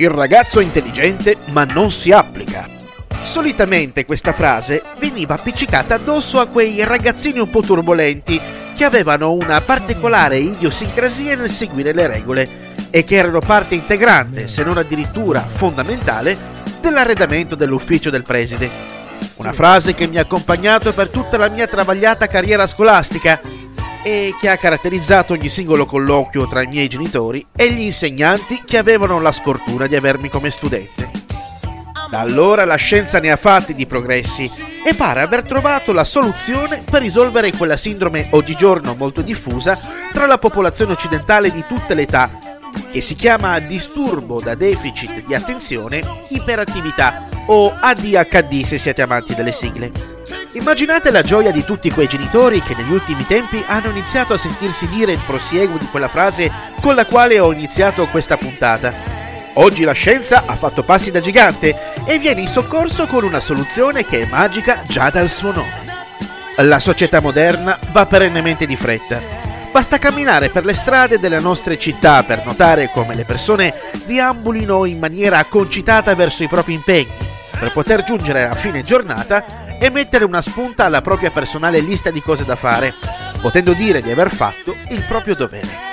Il ragazzo è intelligente ma non si applica. Solitamente questa frase veniva appiccicata addosso a quei ragazzini un po' turbolenti che avevano una particolare idiosincrasia nel seguire le regole e che erano parte integrante, se non addirittura fondamentale, dell'arredamento dell'ufficio del preside. Una frase che mi ha accompagnato per tutta la mia travagliata carriera scolastica e che ha caratterizzato ogni singolo colloquio tra i miei genitori e gli insegnanti che avevano la sfortuna di avermi come studente. Da allora la scienza ne ha fatti di progressi e pare aver trovato la soluzione per risolvere quella sindrome oggigiorno molto diffusa tra la popolazione occidentale di tutte le età, che si chiama disturbo da deficit di attenzione iperattività o ADHD se siete amanti delle sigle. Immaginate la gioia di tutti quei genitori che negli ultimi tempi hanno iniziato a sentirsi dire il prosieguo di quella frase con la quale ho iniziato questa puntata. Oggi la scienza ha fatto passi da gigante e viene in soccorso con una soluzione che è magica già dal suo nome. La società moderna va perennemente di fretta. Basta camminare per le strade delle nostre città per notare come le persone deambulino in maniera concitata verso i propri impegni, per poter giungere a fine giornata e mettere una spunta alla propria personale lista di cose da fare, potendo dire di aver fatto il proprio dovere.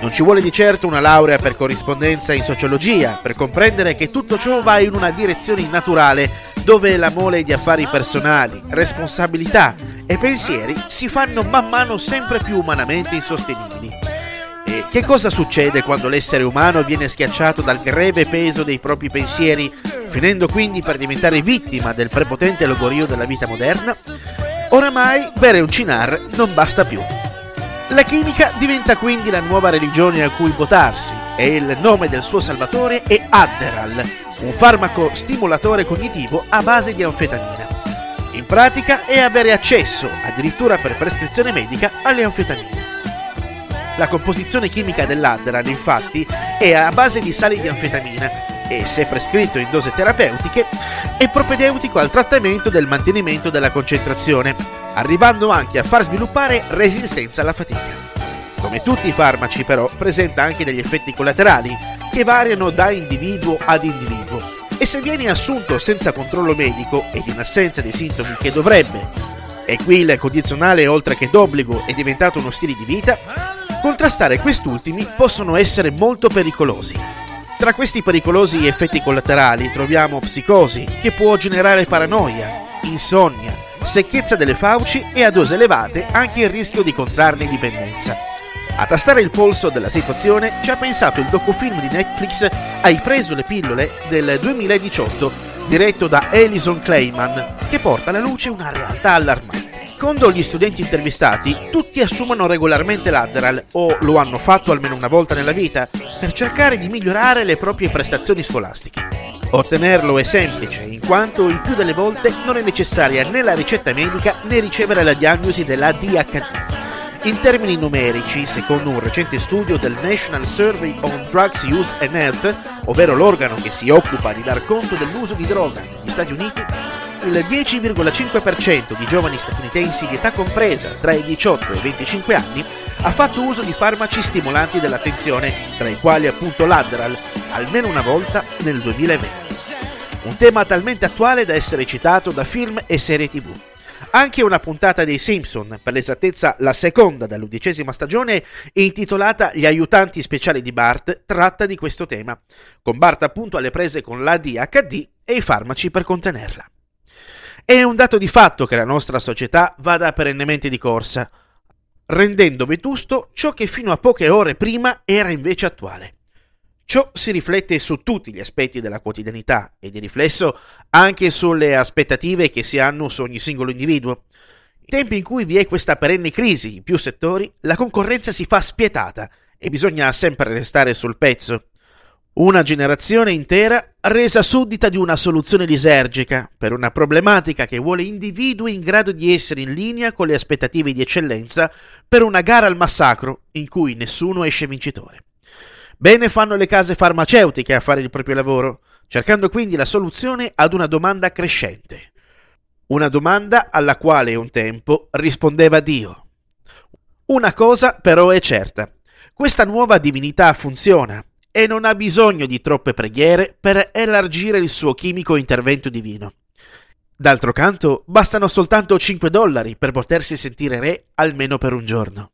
Non ci vuole di certo una laurea per corrispondenza in sociologia per comprendere che tutto ciò va in una direzione innaturale dove la mole di affari personali, responsabilità e pensieri si fanno man mano sempre più umanamente insostenibili. E che cosa succede quando l'essere umano viene schiacciato dal greve peso dei propri pensieri finendo quindi per diventare vittima del prepotente logorio della vita moderna, oramai bere un cinar non basta più. La chimica diventa quindi la nuova religione a cui votarsi e il nome del suo salvatore è Adderal, un farmaco stimolatore cognitivo a base di anfetamina. In pratica è avere accesso, addirittura per prescrizione medica, alle anfetamine. La composizione chimica dell'Adderal, infatti, è a base di sali di anfetamina e, se prescritto in dose terapeutiche, è propedeutico al trattamento del mantenimento della concentrazione, arrivando anche a far sviluppare resistenza alla fatica. Come tutti i farmaci però presenta anche degli effetti collaterali che variano da individuo ad individuo e se viene assunto senza controllo medico ed in assenza dei sintomi che dovrebbe, e qui il condizionale oltre che d'obbligo è diventato uno stile di vita, contrastare quest'ultimi possono essere molto pericolosi. Tra questi pericolosi effetti collaterali troviamo psicosi, che può generare paranoia, insonnia, secchezza delle fauci e a dose elevate anche il rischio di contrarne dipendenza. A tastare il polso della situazione ci ha pensato il docufilm di Netflix Hai preso le pillole del 2018, diretto da Alison Clayman, che porta alla luce una realtà allarmante. Secondo gli studenti intervistati, tutti assumono regolarmente l'Adderal o lo hanno fatto almeno una volta nella vita per cercare di migliorare le proprie prestazioni scolastiche. Ottenerlo è semplice, in quanto il più delle volte non è necessaria né la ricetta medica né ricevere la diagnosi della DHD. In termini numerici, secondo un recente studio del National Survey on Drugs Use and Health, ovvero l'organo che si occupa di dar conto dell'uso di droga negli Stati Uniti, il 10,5% di giovani statunitensi di età compresa tra i 18 e i 25 anni ha fatto uso di farmaci stimolanti dell'attenzione, tra i quali appunto l'Adderal, almeno una volta nel 2020. Un tema talmente attuale da essere citato da film e serie tv. Anche una puntata dei Simpson, per l'esattezza la seconda dall'undicesima stagione, intitolata Gli aiutanti speciali di Bart, tratta di questo tema, con Bart appunto alle prese con l'ADHD e i farmaci per contenerla. È un dato di fatto che la nostra società vada perennemente di corsa, rendendo vetusto ciò che fino a poche ore prima era invece attuale. Ciò si riflette su tutti gli aspetti della quotidianità e di riflesso anche sulle aspettative che si hanno su ogni singolo individuo. In tempi in cui vi è questa perenne crisi in più settori, la concorrenza si fa spietata e bisogna sempre restare sul pezzo. Una generazione intera resa suddita di una soluzione lisergica per una problematica che vuole individui in grado di essere in linea con le aspettative di eccellenza per una gara al massacro in cui nessuno esce vincitore. Bene fanno le case farmaceutiche a fare il proprio lavoro, cercando quindi la soluzione ad una domanda crescente. Una domanda alla quale un tempo rispondeva Dio. Una cosa però è certa. Questa nuova divinità funziona e non ha bisogno di troppe preghiere per elargire il suo chimico intervento divino. D'altro canto, bastano soltanto 5 dollari per potersi sentire re almeno per un giorno.